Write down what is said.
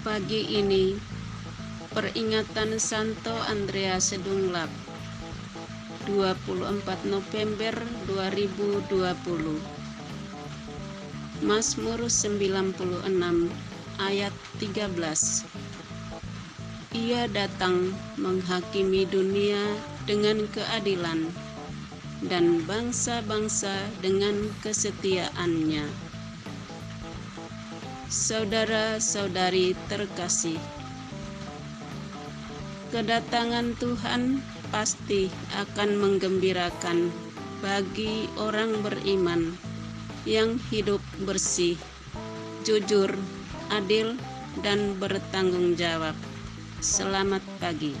Pagi ini, peringatan Santo Andreas Sedunglap 24 November 2020 Mazmur 96 ayat 13 Ia datang menghakimi dunia dengan keadilan dan bangsa-bangsa dengan kesetiaannya. Saudara-saudari terkasih, kedatangan Tuhan pasti akan menggembirakan bagi orang beriman yang hidup bersih, jujur, adil, dan bertanggung jawab. Selamat pagi.